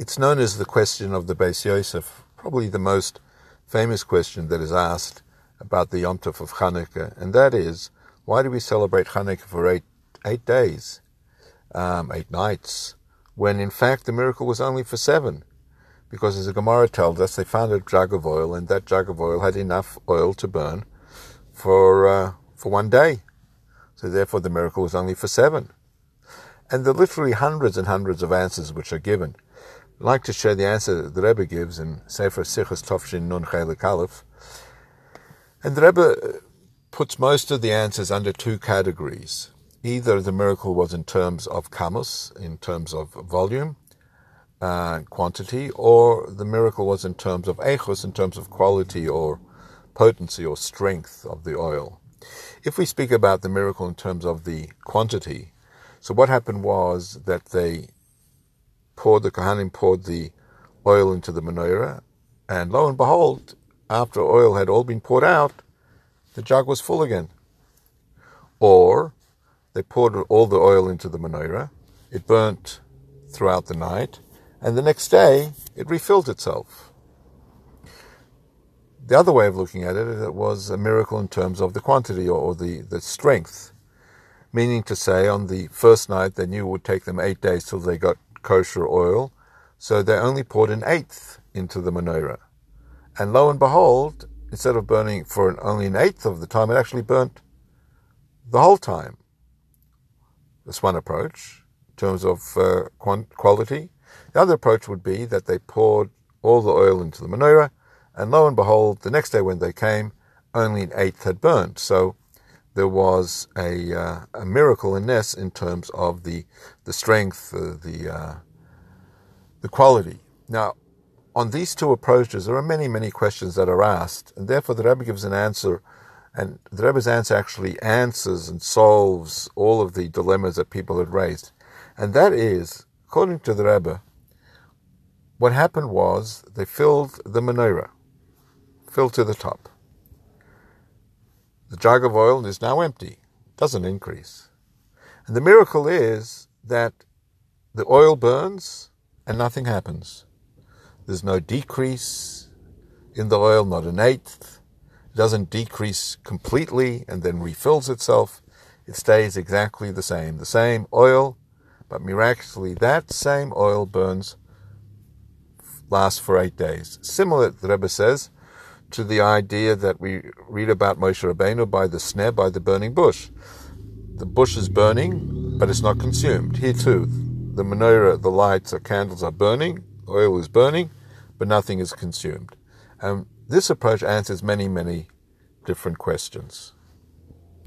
It's known as the question of the Beis Yosef, probably the most famous question that is asked about the Yom Tov of Hanukkah, and that is, why do we celebrate Hanukkah for eight, eight days, um, eight nights, when in fact the miracle was only for seven? Because as the Gemara tells us, they found a jug of oil, and that jug of oil had enough oil to burn for uh, for one day. So therefore, the miracle was only for seven. And there are literally hundreds and hundreds of answers which are given. I'd like to share the answer that the Rebbe gives in Sefer Sichos Tav Shin Nun Chelik Aleph. And the Rebbe puts most of the answers under two categories. Either the miracle was in terms of kamos, in terms of volume, uh, quantity, or the miracle was in terms of echos, in terms of quality or potency or strength of the oil. If we speak about the miracle in terms of the quantity, so what happened was that they poured the Kohanim poured the oil into the menorah, and lo and behold, after oil had all been poured out, the jug was full again. Or they poured all the oil into the menorah, it burnt throughout the night, and the next day it refilled itself. The other way of looking at it, it was a miracle in terms of the quantity or the, the strength. Meaning to say, on the first night, they knew it would take them eight days till they got kosher oil, so they only poured an eighth into the menorah. And lo and behold, instead of burning for an, only an eighth of the time, it actually burnt the whole time. That's one approach in terms of uh, quality. The other approach would be that they poured all the oil into the menorah and lo and behold, the next day when they came, only an eighth had burnt. So there was a, uh, a miracle in this in terms of the the strength, uh, the uh, the quality. Now, on these two approaches, there are many many questions that are asked, and therefore the Rebbe gives an answer, and the Rebbe's answer actually answers and solves all of the dilemmas that people had raised, and that is, according to the Rebbe, what happened was they filled the menorah filled to the top. Jug of oil and is now empty, doesn't increase. And the miracle is that the oil burns and nothing happens. There's no decrease in the oil, not an eighth. It doesn't decrease completely and then refills itself. It stays exactly the same. The same oil, but miraculously that same oil burns, lasts for eight days. Similar, the Rebbe says, to the idea that we read about Moshe Rabbeinu by the sneh, by the burning bush. The bush is burning, but it's not consumed. Here too, the menorah, the lights the candles are burning, oil is burning, but nothing is consumed. And this approach answers many, many different questions.